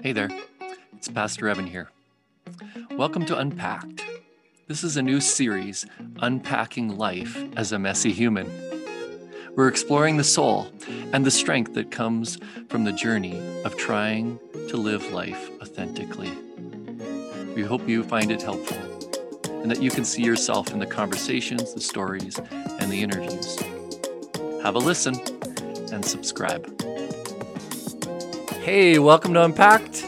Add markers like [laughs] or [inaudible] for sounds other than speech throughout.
Hey there, it's Pastor Evan here. Welcome to Unpacked. This is a new series, Unpacking Life as a Messy Human. We're exploring the soul and the strength that comes from the journey of trying to live life authentically. We hope you find it helpful and that you can see yourself in the conversations, the stories, and the interviews. Have a listen and subscribe. Hey, welcome to Unpacked.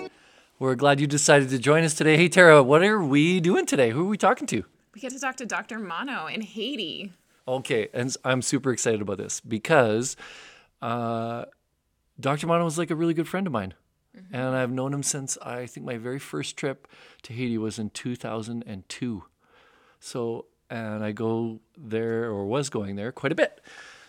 We're glad you decided to join us today. Hey, Tara, what are we doing today? Who are we talking to? We get to talk to Dr. Mono in Haiti. Okay, and I'm super excited about this because uh, Dr. Mono was like a really good friend of mine. Mm-hmm. And I've known him since I think my very first trip to Haiti was in 2002. So, and I go there or was going there quite a bit.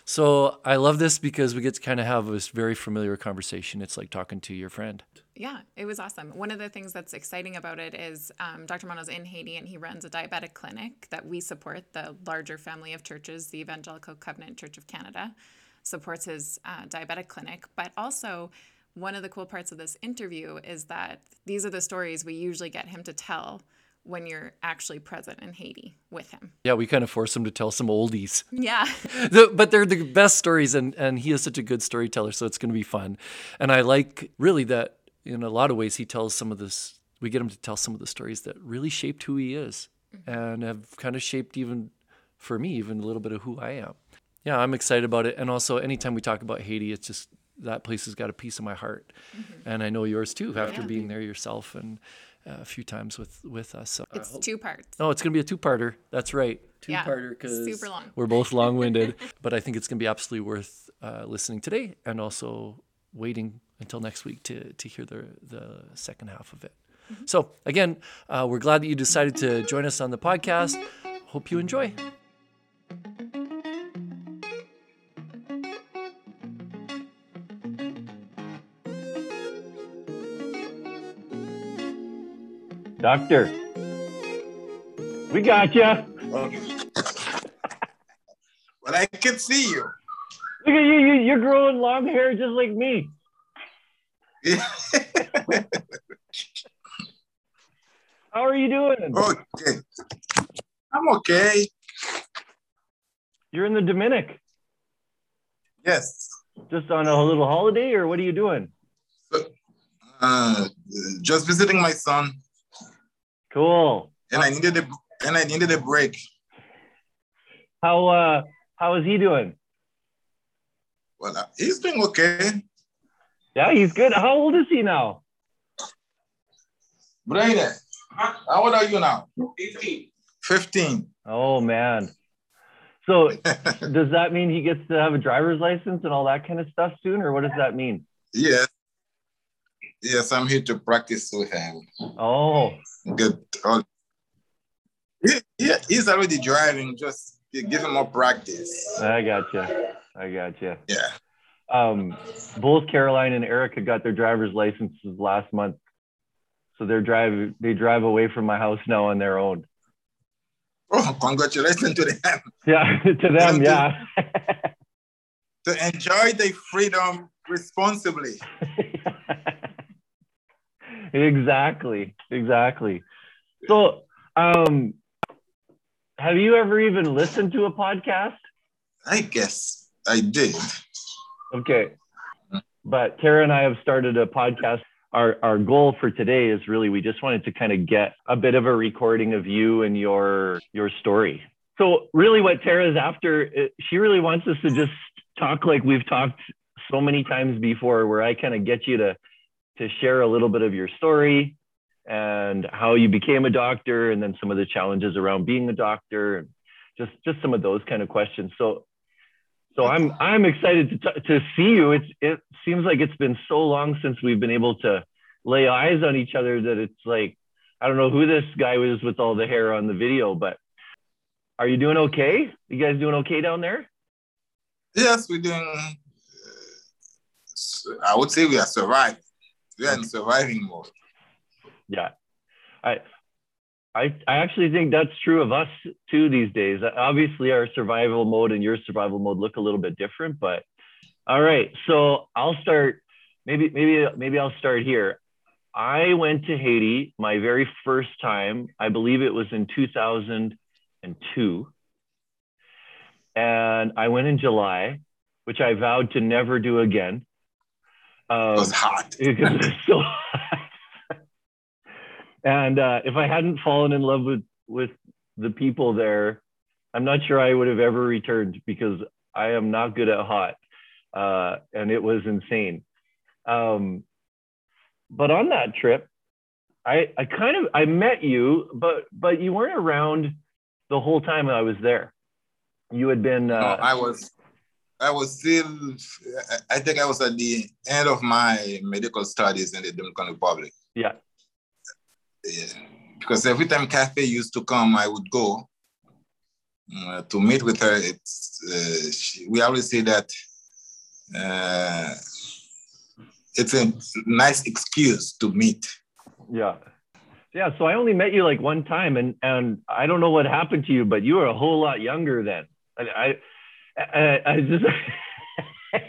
So I love this because we get to kind of have this very familiar conversation. It's like talking to your friend. Yeah, it was awesome. One of the things that's exciting about it is um, Dr. Mono's in Haiti and he runs a diabetic clinic that we support. The larger family of churches, the Evangelical Covenant Church of Canada, supports his uh, diabetic clinic. But also, one of the cool parts of this interview is that these are the stories we usually get him to tell when you're actually present in Haiti with him. Yeah, we kind of force him to tell some oldies. Yeah. [laughs] but they're the best stories and and he is such a good storyteller, so it's going to be fun. And I like really that in a lot of ways he tells some of this we get him to tell some of the stories that really shaped who he is mm-hmm. and have kind of shaped even for me even a little bit of who I am. Yeah, I'm excited about it and also anytime we talk about Haiti it's just that place has got a piece of my heart. Mm-hmm. And I know yours too after yeah. being there yourself and a few times with with us. So it's two parts. Oh, it's going to be a two-parter. That's right, two-parter because yeah, super long. We're both [laughs] long-winded, but I think it's going to be absolutely worth uh, listening today and also waiting until next week to to hear the the second half of it. Mm-hmm. So again, uh, we're glad that you decided to join us on the podcast. Hope you enjoy. Doctor, we got you. [laughs] well, I can see you. Look at you, you. You're growing long hair just like me. [laughs] How are you doing? Okay. I'm okay. You're in the Dominic. Yes. Just on a little holiday, or what are you doing? Uh, just visiting my son. Cool. And I needed a and I needed a break. How uh how is he doing? Well, uh, he's doing okay. Yeah, he's good. How old is he now? Brandon, how old are you now? 15. 15. Oh man. So [laughs] does that mean he gets to have a driver's license and all that kind of stuff soon, or what does that mean? Yes. Yes, I'm here to practice with him. Oh, Good. Oh, he, he's already driving. Just give him more practice. I got you. I got you. Yeah. Um, both Caroline and Erica got their driver's licenses last month, so they're drive they drive away from my house now on their own. Oh, congratulations to them. Yeah, [laughs] to them, yeah. [laughs] to enjoy their freedom responsibly. [laughs] exactly, exactly. So, um, have you ever even listened to a podcast? I guess I did. Okay. But Tara and I have started a podcast. Our, our goal for today is really we just wanted to kind of get a bit of a recording of you and your your story. So really what Tara is after, she really wants us to just talk like we've talked so many times before, where I kind of get you to to share a little bit of your story and how you became a doctor and then some of the challenges around being a doctor just just some of those kind of questions. So so i'm i'm excited to, t- to see you. It's it seems like it's been so long since we've been able to lay eyes on each other that it's like i don't know who this guy was with all the hair on the video but are you doing okay? You guys doing okay down there? Yes we're doing uh, i would say we are surviving we're in surviving mode. Yeah. I I, I actually think that's true of us too these days. Obviously, our survival mode and your survival mode look a little bit different, but all right. So I'll start. Maybe maybe maybe I'll start here. I went to Haiti my very first time. I believe it was in 2002. And I went in July, which I vowed to never do again. Um, it was hot. Because [laughs] it was so hot. [laughs] and uh, if I hadn't fallen in love with, with the people there, I'm not sure I would have ever returned because I am not good at hot. Uh, and it was insane. Um, but on that trip, I, I kind of I met you, but but you weren't around the whole time I was there. You had been. Uh, no, I was. I was still. I think I was at the end of my medical studies in the Dominican Republic. Yeah. Yeah. Because every time Kathy used to come, I would go uh, to meet with her. It's uh, she, we always say that uh, it's a nice excuse to meet. Yeah. Yeah. So I only met you like one time and, and I don't know what happened to you, but you were a whole lot younger then. I, I, I, I just, [laughs]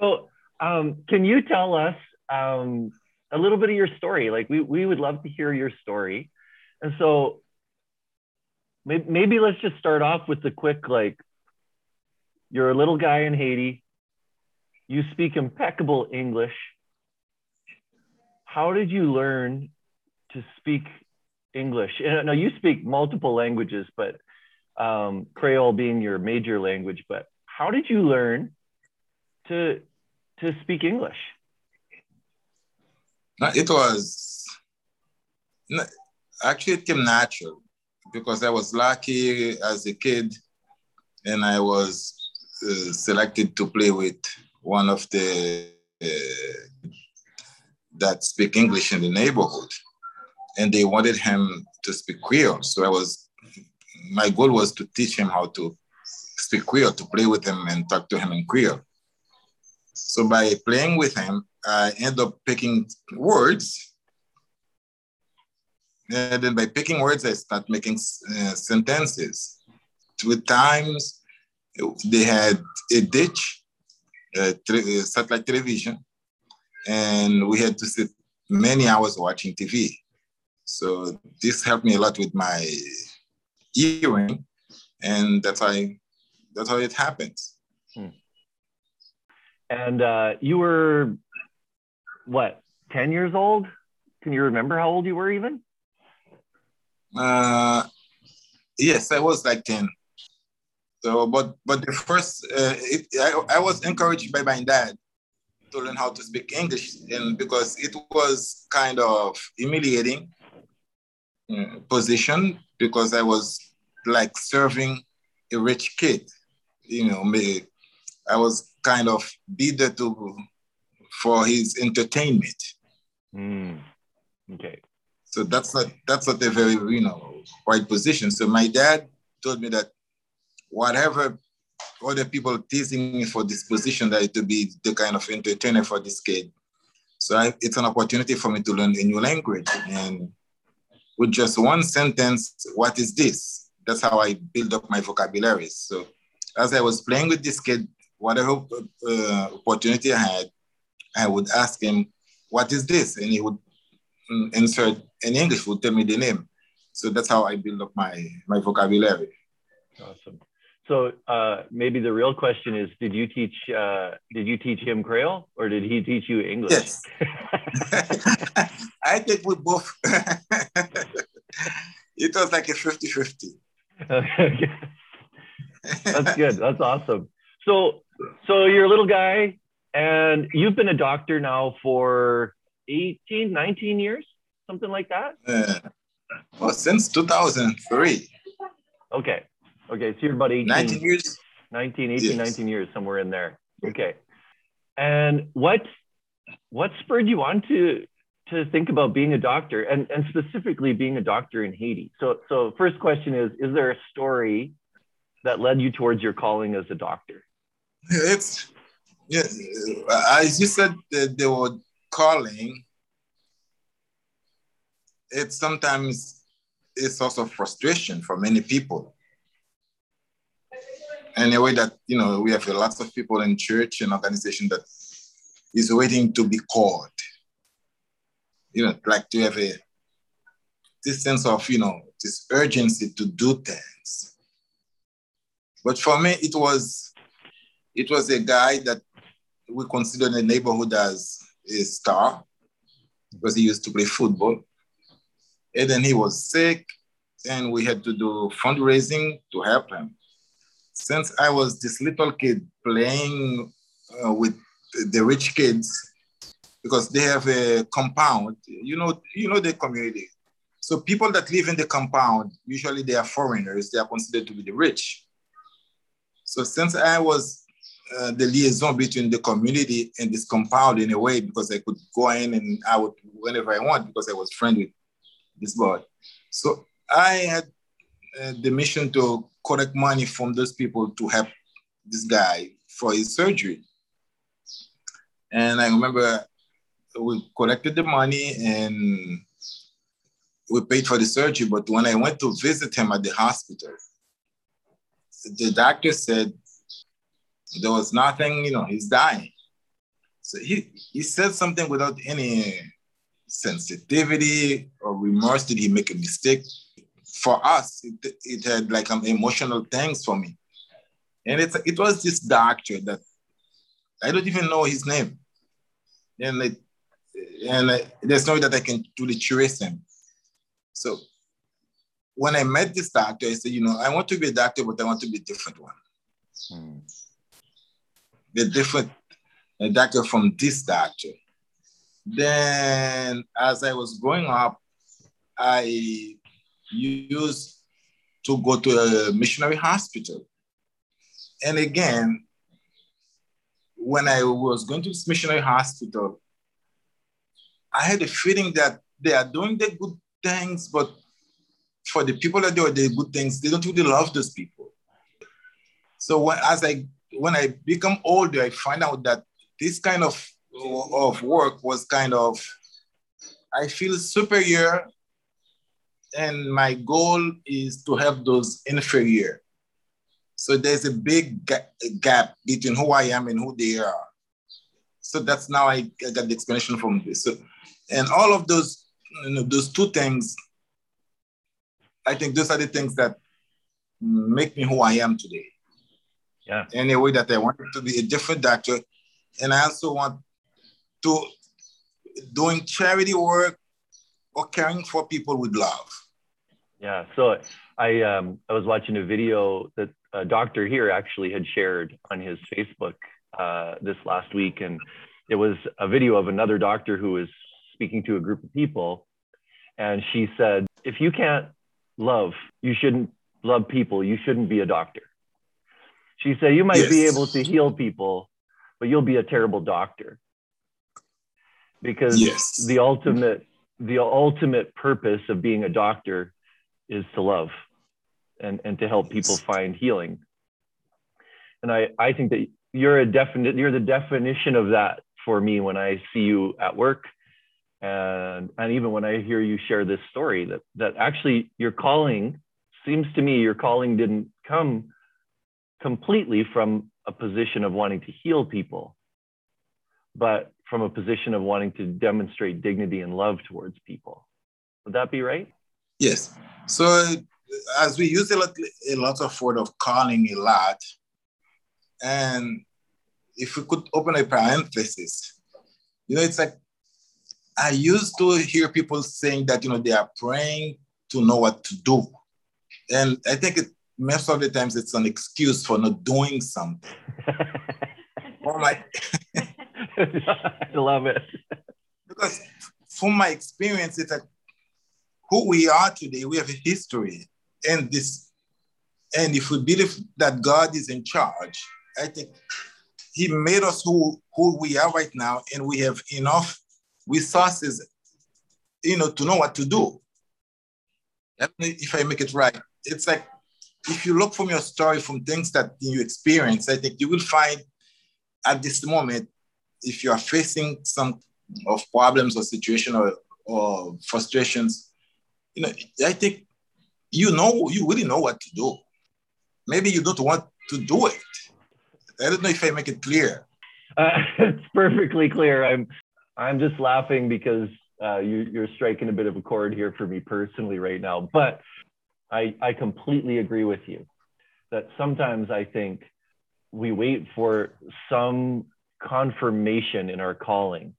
so um, can you tell us um, a little bit of your story? Like we, we would love to hear your story. And so maybe, maybe let's just start off with the quick, like you're a little guy in Haiti you speak impeccable English. How did you learn to speak English? Now you speak multiple languages, but um, Creole being your major language. But how did you learn to to speak English? It was actually it came natural because I was lucky as a kid, and I was uh, selected to play with one of the uh, that speak English in the neighborhood, and they wanted him to speak Creole. So I was, my goal was to teach him how to speak Creole, to play with him and talk to him in Creole. So by playing with him, I end up picking words. And then by picking words, I start making uh, sentences. Two times, they had a ditch uh, satellite television, and we had to sit many hours watching TV. So this helped me a lot with my hearing, and that's how that's how it happens. Hmm. And uh, you were what, ten years old? Can you remember how old you were even? Uh, yes, I was like ten. So, but but the first, uh, it, I, I was encouraged by my dad to learn how to speak English, and because it was kind of humiliating uh, position because I was like serving a rich kid, you know. Me, I was kind of be there to for his entertainment. Mm. Okay. So that's not that's not a very you know right position. So my dad told me that whatever other people teasing me for this position that to be the kind of entertainer for this kid. So I, it's an opportunity for me to learn a new language. And with just one sentence, what is this? That's how I build up my vocabulary. So as I was playing with this kid, whatever uh, opportunity I had, I would ask him, what is this? And he would mm, insert in English, would tell me the name. So that's how I build up my, my vocabulary. Awesome. So uh, maybe the real question is: Did you teach? Uh, did you teach him Creole, or did he teach you English? Yes. [laughs] I think we both. [laughs] it was like a 50-50. Okay. That's good. That's awesome. So, so you're a little guy, and you've been a doctor now for 18, 19 years, something like that. Uh, well, since 2003. Okay. Okay, so you're about 18, 19 years. 19, 18, yes. 19 years, somewhere in there. Okay. And what what spurred you on to to think about being a doctor and, and specifically being a doctor in Haiti? So so first question is, is there a story that led you towards your calling as a doctor? It's yeah, as you said they were calling. It's sometimes it's also frustration for many people in a way that you know we have lots of people in church and organization that is waiting to be called you know, like to have a this sense of, you know, this urgency to do things. But for me, it was it was a guy that we consider in the neighborhood as a star because he used to play football. And then he was sick, and we had to do fundraising to help him. Since I was this little kid playing uh, with the rich kids, because they have a compound, you know, you know the community. So people that live in the compound, usually they are foreigners. They are considered to be the rich. So since I was uh, the liaison between the community and this compound in a way, because I could go in and out whenever I want, because I was friend with this boy. So I had uh, the mission to collect money from those people to help this guy for his surgery. And I remember we collected the money and we paid for the surgery. But when I went to visit him at the hospital, the doctor said there was nothing, you know, he's dying. So he, he said something without any sensitivity or remorse. Did he make a mistake? For us, it, it had like an emotional things for me. And it's, it was this doctor that I don't even know his name. And, it, and uh, there's no way that I can truly trace him. So when I met this doctor, I said, you know, I want to be a doctor, but I want to be a different one. Hmm. A different a doctor from this doctor. Then as I was growing up, I used to go to a missionary hospital. And again, when I was going to this missionary hospital, I had a feeling that they are doing the good things, but for the people that do the good things, they don't really love those people. So when, as I when I become older, I find out that this kind of of work was kind of I feel superior, and my goal is to help those inferior. So there's a big gap between who I am and who they are. So that's now I, I got the explanation from this. So, and all of those, you know, those two things I think those are the things that make me who I am today. Yeah. In a way that I wanted to be a different doctor. And I also want to doing charity work or caring for people with love. Yeah. So I um, I was watching a video that a doctor here actually had shared on his Facebook uh, this last week, and it was a video of another doctor who was speaking to a group of people, and she said, "If you can't love. You shouldn't love people. You shouldn't be a doctor. She said, You might yes. be able to heal people, but you'll be a terrible doctor. Because yes. the ultimate the ultimate purpose of being a doctor is to love and, and to help people find healing. And I, I think that you're a definite you're the definition of that for me when I see you at work. And and even when i hear you share this story that that actually your calling seems to me your calling didn't come completely from a position of wanting to heal people but from a position of wanting to demonstrate dignity and love towards people would that be right yes so as we use a lot, a lot of word of calling a lot and if we could open a parenthesis you know it's like I used to hear people saying that, you know, they are praying to know what to do. And I think it, most of the times it's an excuse for not doing something. [laughs] or like, [laughs] [laughs] I love it. because from my experience, it's like who we are today, we have a history. And this, and if we believe that God is in charge, I think He made us who, who we are right now, and we have enough resources, you know, to know what to do. If I make it right, it's like if you look from your story, from things that you experience, I think you will find at this moment, if you are facing some of problems or situation or, or frustrations, you know, I think you know, you really know what to do. Maybe you don't want to do it. I don't know if I make it clear. Uh, [laughs] it's perfectly clear. I'm I'm just laughing because Uh, you, you're striking a bit of a chord here for me personally right now, but I, I completely agree with you that sometimes I think we wait for some confirmation in our calling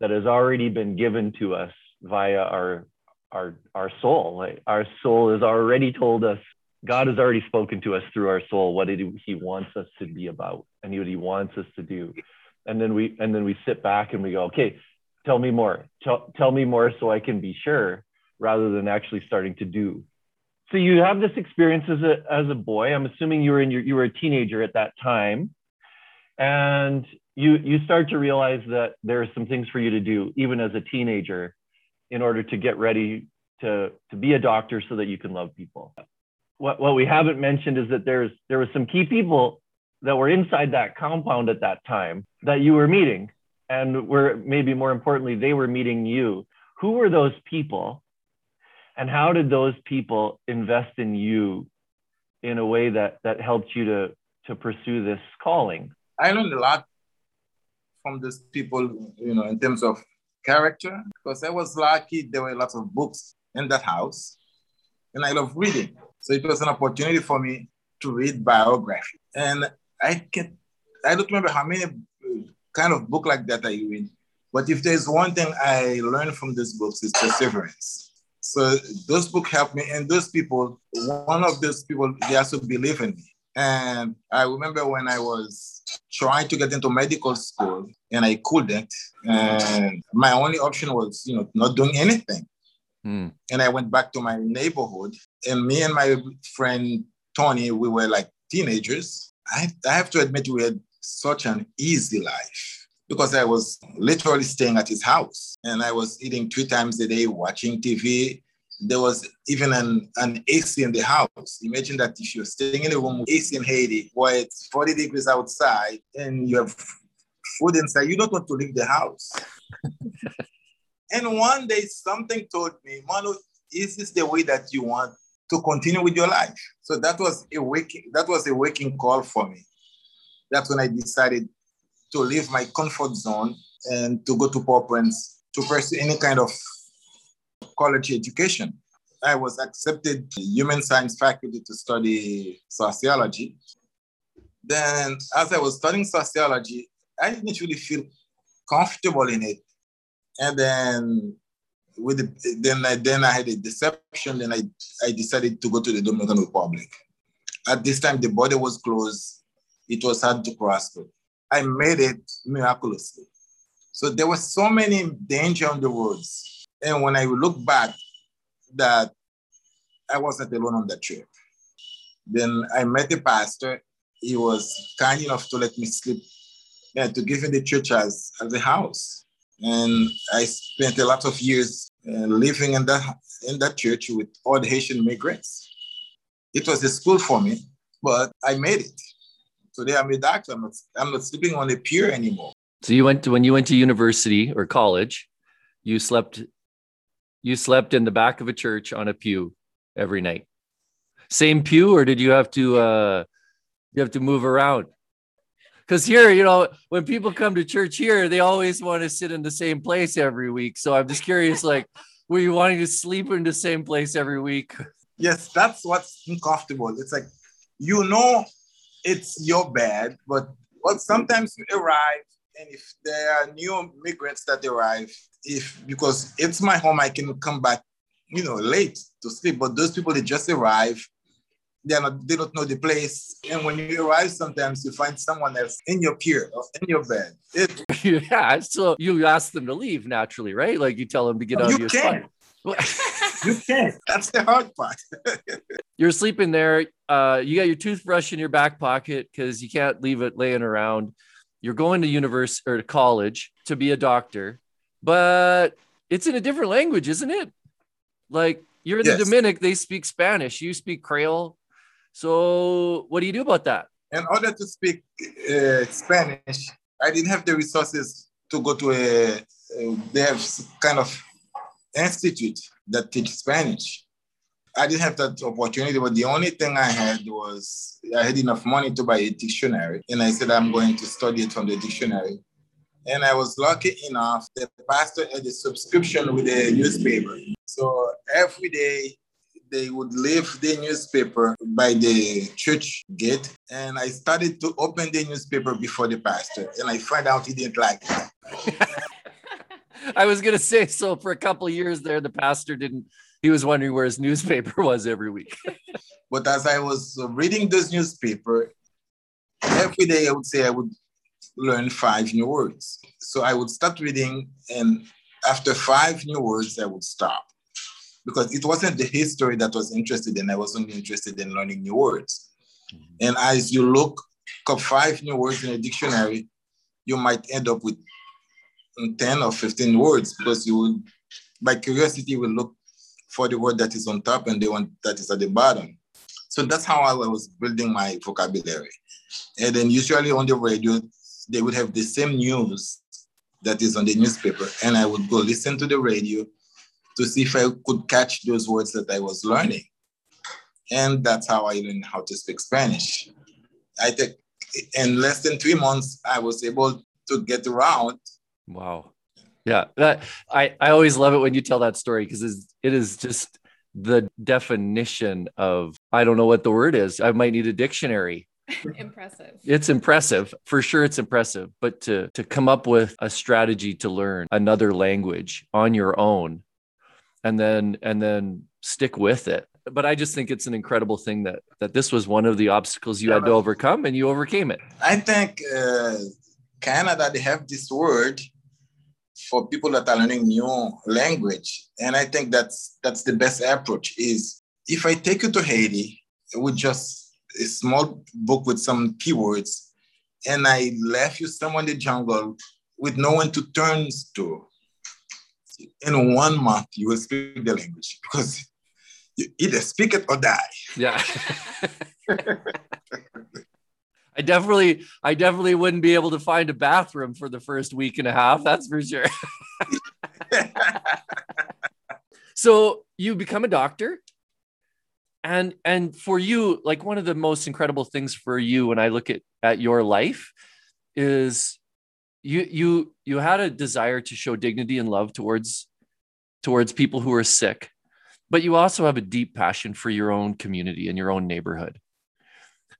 that has already been given to us via our our our soul. Our soul has already told us. God has already spoken to us through our soul what He wants us to be about and what He wants us to do, and then we and then we sit back and we go, okay, tell me more. Tell tell me more so I can be sure, rather than actually starting to do. So you have this experience as a as a boy. I'm assuming you were in your you were a teenager at that time, and you you start to realize that there are some things for you to do even as a teenager in order to get ready to, to be a doctor so that you can love people. What, what we haven't mentioned is that there's there was some key people that were inside that compound at that time that you were meeting and were maybe more importantly they were meeting you who were those people and how did those people invest in you in a way that that helped you to to pursue this calling i learned a lot from these people you know in terms of character because I was lucky there were lots of books in that house and I love reading. So it was an opportunity for me to read biography. And I can I don't remember how many uh, kind of book like that I read. But if there's one thing I learned from these books is perseverance. So those books helped me. And those people, one of those people, they also believe in me. And I remember when I was trying to get into medical school and I couldn't. And my only option was, you know, not doing anything. Mm. And I went back to my neighborhood. And me and my friend Tony, we were like teenagers. I, I have to admit, we had such an easy life because I was literally staying at his house and I was eating three times a day, watching TV, there was even an, an AC in the house. Imagine that if you're staying in a room with AC in Haiti where it's 40 degrees outside and you have food inside, you don't want to leave the house. [laughs] and one day something told me, Manu, is this the way that you want to continue with your life? So that was a waking, that was a waking call for me. That's when I decided to leave my comfort zone and to go to Port to pursue any kind of college education. I was accepted to human science faculty to study sociology. Then, as I was studying sociology, I didn't really feel comfortable in it. And then, with the, then I then I had a deception. Then I I decided to go to the Dominican Republic. At this time, the border was closed. It was hard to cross. I made it miraculously. So there was so many danger on the roads and when I look back, that I wasn't alone on that trip. Then I met a pastor. He was kind enough to let me sleep, yeah, to give me the church as, as a house. And I spent a lot of years uh, living in that, in that church with all the Haitian migrants. It was a school for me, but I made it. Today I'm a doctor. I'm not, I'm not sleeping on a pier anymore. So you went to, when you went to university or college, you slept you slept in the back of a church on a pew every night. Same pew, or did you have to uh, you have to move around? Because here, you know, when people come to church here, they always want to sit in the same place every week. So I'm just curious, like, were you wanting to sleep in the same place every week? Yes, that's what's uncomfortable. It's like you know it's your bed, but well, sometimes you arrive, and if there are new migrants that arrive, if because it's my home, I can come back, you know, late to sleep. But those people they just arrive, they're not, they don't know the place. And when you arrive, sometimes you find someone else in your peer or in your bed. It, [laughs] yeah, so you ask them to leave naturally, right? Like you tell them to get out of your spot. [laughs] you can't. That's the hard part. [laughs] You're sleeping there. Uh, you got your toothbrush in your back pocket because you can't leave it laying around. You're going to university or to college to be a doctor but it's in a different language, isn't it? Like you're in yes. the Dominic, they speak Spanish, you speak Creole. So what do you do about that? In order to speak uh, Spanish, I didn't have the resources to go to a, uh, they have kind of institute that teach Spanish. I didn't have that opportunity, but the only thing I had was I had enough money to buy a dictionary. And I said, I'm going to study it from the dictionary And I was lucky enough, that the pastor had a subscription with the newspaper. So every day they would leave the newspaper by the church gate. And I started to open the newspaper before the pastor. And I find out he didn't like it. [laughs] I was going to say, so for a couple years there, the pastor didn't, he was wondering where his newspaper [laughs] was every week. but as I was reading this newspaper, every day I would say I would learn five new words. So I would start reading, and after five new words, I would stop because it wasn't the history that was interested in. I was only interested in learning new words. Mm-hmm. And as you look up five new words in a dictionary, you might end up with 10 or 15 words because you would, by curiosity, will look for the word that is on top and the one that is at the bottom. So that's how I was building my vocabulary. And then usually on the radio, they would have the same news that is on the newspaper. And I would go listen to the radio to see if I could catch those words that I was learning. And that's how I learned how to speak Spanish. I think in less than three months, I was able to get around. Wow. Yeah. That I, I always love it when you tell that story because it is just the definition of I don't know what the word is. I might need a dictionary [laughs] impressive. It's impressive. For sure it's impressive, but to to come up with a strategy to learn another language on your own and then and then stick with it. But I just think it's an incredible thing that that this was one of the obstacles you had to overcome and you overcame it. I think uh, Canada they have this word for people that are learning new language and I think that's that's the best approach is if I take you to Haiti with just a small book with some keywords, and I left you somewhere in the jungle with no one to turn to. In one month, you will speak the language because you either speak it or die. Yeah. [laughs] [laughs] I definitely, I definitely wouldn't be able to find a bathroom for the first week and a half. That's for sure. [laughs] so you become a doctor and and for you like one of the most incredible things for you when i look at at your life is you you you had a desire to show dignity and love towards towards people who are sick but you also have a deep passion for your own community and your own neighborhood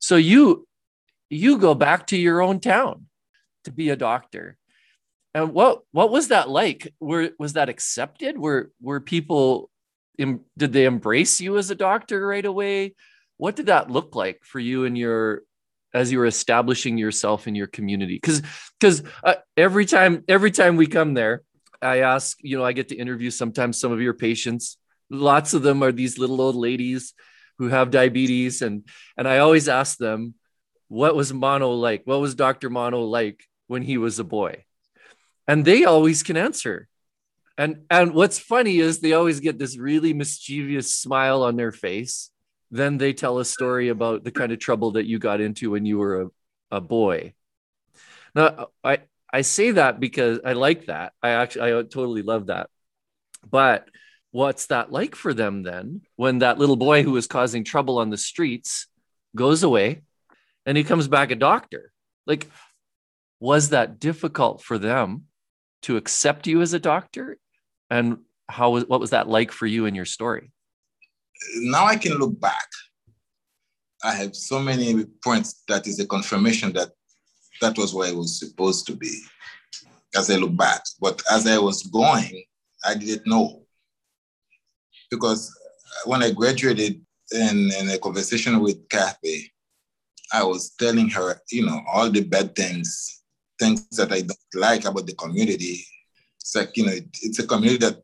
so you you go back to your own town to be a doctor and what what was that like were was that accepted were were people did they embrace you as a doctor right away? What did that look like for you and your as you were establishing yourself in your community? Because because uh, every time every time we come there, I ask you know I get to interview sometimes some of your patients. Lots of them are these little old ladies who have diabetes, and and I always ask them, what was Mono like? What was Doctor Mono like when he was a boy? And they always can answer and and what's funny is they always get this really mischievous smile on their face. Then they tell a story about the kind of trouble that you got into when you were a, a boy. Now I I say that because I like that. I actually I totally love that. But what's that like for them then when that little boy who was causing trouble on the streets goes away and he comes back a doctor? Like was that difficult for them to accept you as a doctor? And how was what was that like for you in your story? Now i can look back. I have so many points that is a confirmation that that was where i was supposed to be as i look back. But as i was going i didn't know. Because when i graduated in, in a conversation with kathy i was telling her you know all the bad things things that i don't like about the community it's like, you know, it, it's a community that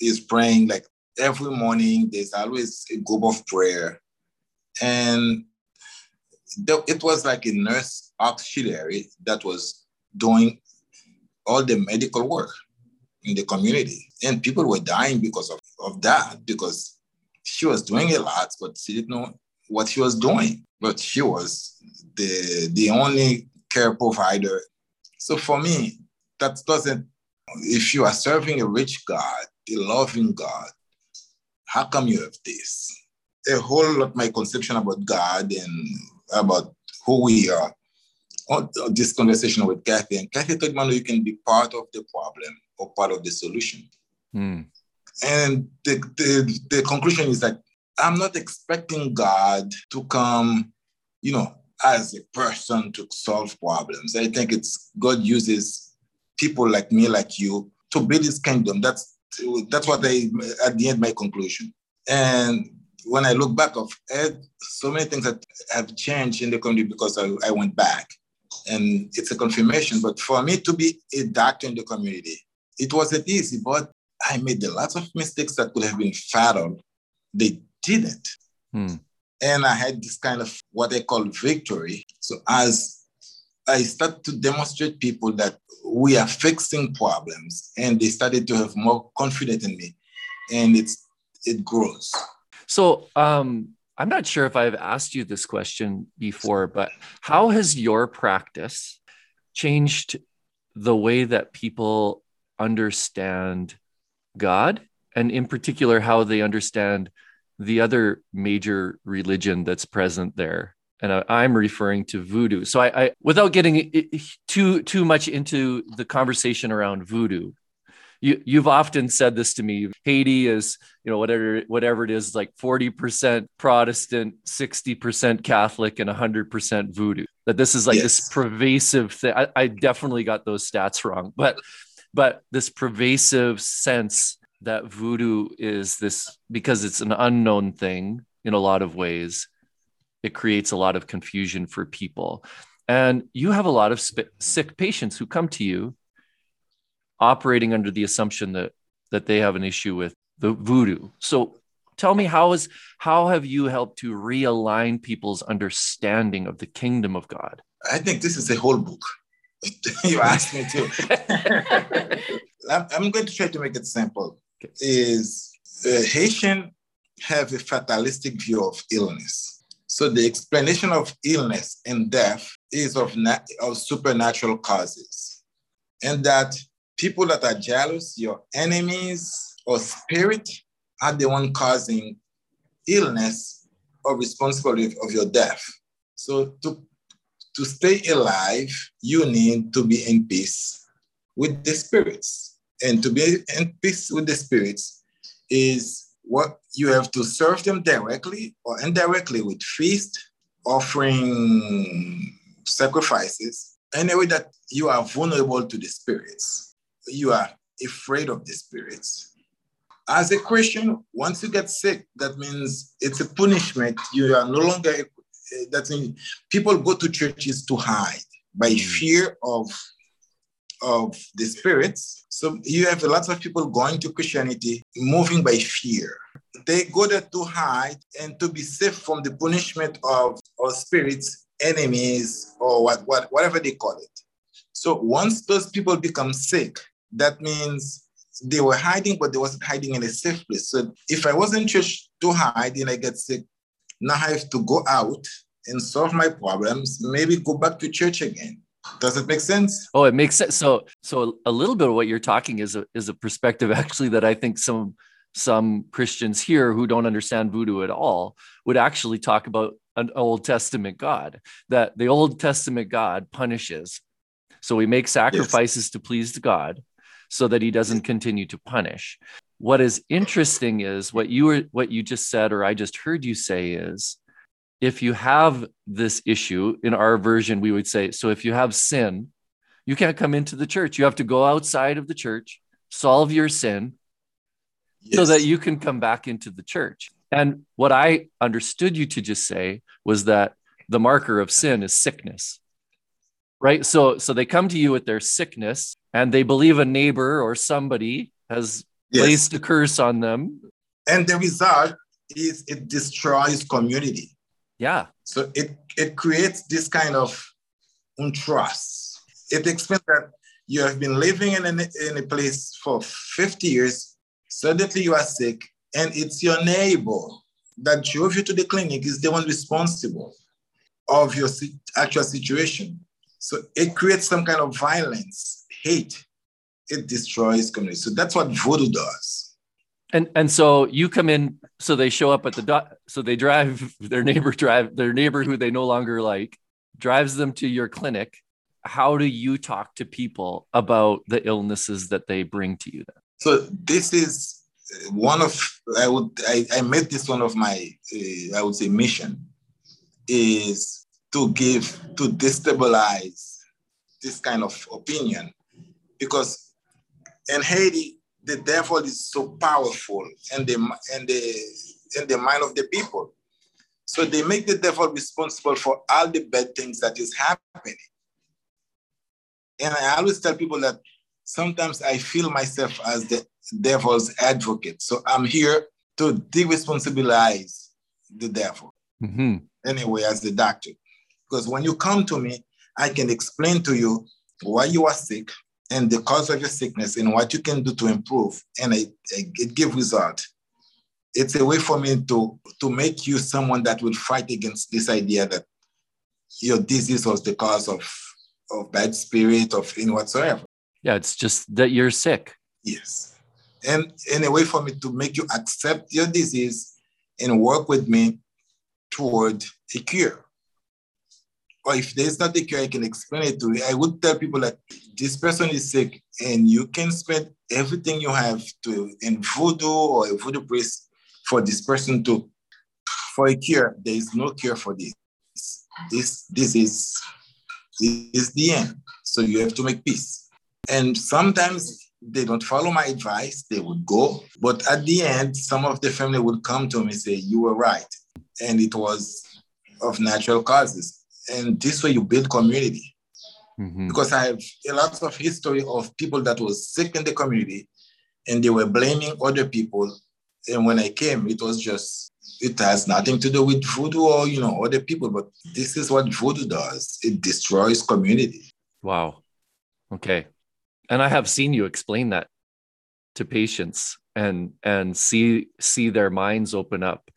is praying like every morning. There's always a group of prayer. And it was like a nurse auxiliary that was doing all the medical work in the community. And people were dying because of, of that, because she was doing a lot, but she didn't know what she was doing. But she was the, the only care provider. So for me, that doesn't if you are serving a rich God, a loving God, how come you have this? A whole lot my conception about God and about who we are this conversation with Kathy, and Kathy told me you can be part of the problem or part of the solution. Mm. And the, the, the conclusion is that I'm not expecting God to come, you know, as a person to solve problems. I think it's God uses people like me, like you, to build his kingdom. That's that's what I at the end my conclusion. And when I look back, of so many things that have changed in the community because I, I went back, and it's a confirmation. But for me to be a doctor in the community, it wasn't easy. But I made a lot of mistakes that could have been fatal. They didn't. Hmm. And I had this kind of what I call victory. So as I started to demonstrate people that we are fixing problems, and they started to have more confidence in me, and it's it grows. So um, I'm not sure if I've asked you this question before, but how has your practice changed the way that people understand God, and in particular, how they understand the other major religion that's present there? and I'm referring to voodoo. So I, I, without getting too too much into the conversation around voodoo, you you've often said this to me. Haiti is you know whatever whatever it is like forty percent Protestant, sixty percent Catholic, and hundred percent voodoo. That this is like yes. this pervasive thing. I, I definitely got those stats wrong, but but this pervasive sense that voodoo is this because it's an unknown thing in a lot of ways it creates a lot of confusion for people. And you have a lot of sp- sick patients who come to you operating under the assumption that that they have an issue with the voodoo. So tell me how is how have you helped to realign people's understanding of the kingdom of God? I think this is a whole book. [laughs] you asked me to. [laughs] [laughs] I'm going to try to make it simple. Is Haitian have a fatalistic view of illness so the explanation of illness and death is of, nat- of supernatural causes. And that people that are jealous, your enemies or spirit, are the one causing illness or responsibility of your death. So to, to stay alive, you need to be in peace with the spirits. And to be in peace with the spirits is what you have to serve them directly or indirectly with feast, offering sacrifices, in a way that you are vulnerable to the spirits. You are afraid of the spirits. As a Christian, once you get sick, that means it's a punishment. You are no longer, that means people go to churches to hide by mm. fear of of the spirits. So you have a lot of people going to Christianity moving by fear. They go there to hide and to be safe from the punishment of, of spirits, enemies, or what, what, whatever they call it. So once those people become sick, that means they were hiding, but they wasn't hiding in a safe place. So if I was in church to hide and I get sick, now I have to go out and solve my problems, maybe go back to church again. Does it make sense? Oh, it makes sense. So, so a little bit of what you're talking is a is a perspective [laughs] actually that I think some some Christians here who don't understand voodoo at all would actually talk about an Old Testament God. That the Old Testament God punishes, so we make sacrifices yes. to please God, so that He doesn't continue to punish. What is interesting is what you were what you just said, or I just heard you say is if you have this issue in our version, we would say, so if you have sin, you can't come into the church. You have to go outside of the church, solve your sin, yes. so that you can come back into the church. And what I understood you to just say was that the marker of sin is sickness. Right? So so they come to you with their sickness and they believe a neighbor or somebody has yes. placed a curse on them. And the result is it destroys community. Yeah. So it, it creates this kind of untrust. It explains that you have been living in a, in a place for 50 years, suddenly you are sick, and it's your neighbor that drove you to the clinic is the one responsible of your actual situation. So it creates some kind of violence, hate. It destroys community. So that's what voodoo does. And and so you come in, so they show up at the so they drive [laughs] their neighbor drive their neighbor who they no longer like drives them to your clinic. How do you talk to people about the illnesses that they bring to you then? So this is one of I would I, I made this one of my uh, I would say mission is to give to destabilize this kind of opinion because in Haiti the devil is so powerful and the and the in the mind of the people. So they make the devil responsible for all the bad things that is happening. And I always tell people that sometimes I feel myself as the devil's advocate. So I'm here to de-responsibilize the devil. Mm-hmm. Anyway, as the doctor. Because when you come to me, I can explain to you why you are sick and the cause of your sickness and what you can do to improve. And it, it gives result. It's a way for me to, to make you someone that will fight against this idea that your disease was the cause of, of bad spirit, of in whatsoever. Yeah, it's just that you're sick. Yes. And in a way for me to make you accept your disease and work with me toward a cure. Or if there's not a cure, I can explain it to you. I would tell people that this person is sick and you can spend everything you have to in voodoo or a voodoo priest for this person to for a cure. There is no cure for this. This this is this is the end. So you have to make peace. And sometimes they don't follow my advice, they would go. But at the end, some of the family would come to me and say, You were right. And it was of natural causes. And this way you build community. Mm-hmm. Because I have a lot of history of people that was sick in the community and they were blaming other people. And when I came, it was just it has nothing to do with voodoo or you know other people, but this is what voodoo does. It destroys community. Wow. Okay and I have seen you explain that to patients and and see see their minds open up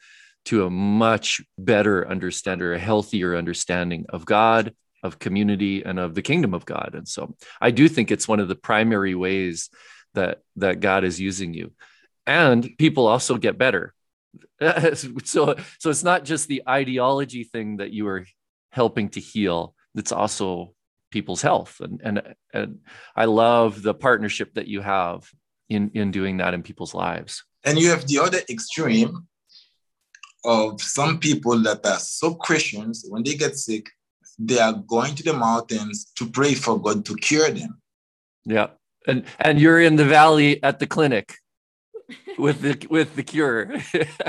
to a much better understanding or a healthier understanding of God, of community, and of the kingdom of God. And so I do think it's one of the primary ways that that God is using you. And people also get better. [laughs] so so it's not just the ideology thing that you are helping to heal. It's also people's health and and and I love the partnership that you have in in doing that in people's lives. And you have the other extreme of some people that are so Christians when they get sick, they are going to the mountains to pray for God to cure them. Yeah. And and you're in the valley at the clinic with the with the cure.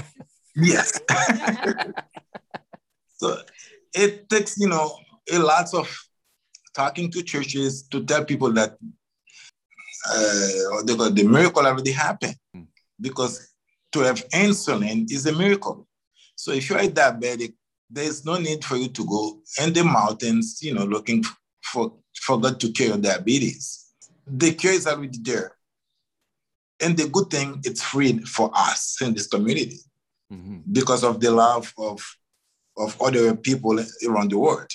[laughs] yes. [laughs] so it takes, you know, a lot of talking to churches to tell people that uh, the, the miracle already happened mm. because to have insulin is a miracle. So if you're a diabetic, there's no need for you to go in the mountains, you know, looking for, for God to cure your diabetes. The cure is already there. And the good thing, it's free for us in this community mm-hmm. because of the love of, of other people around the world.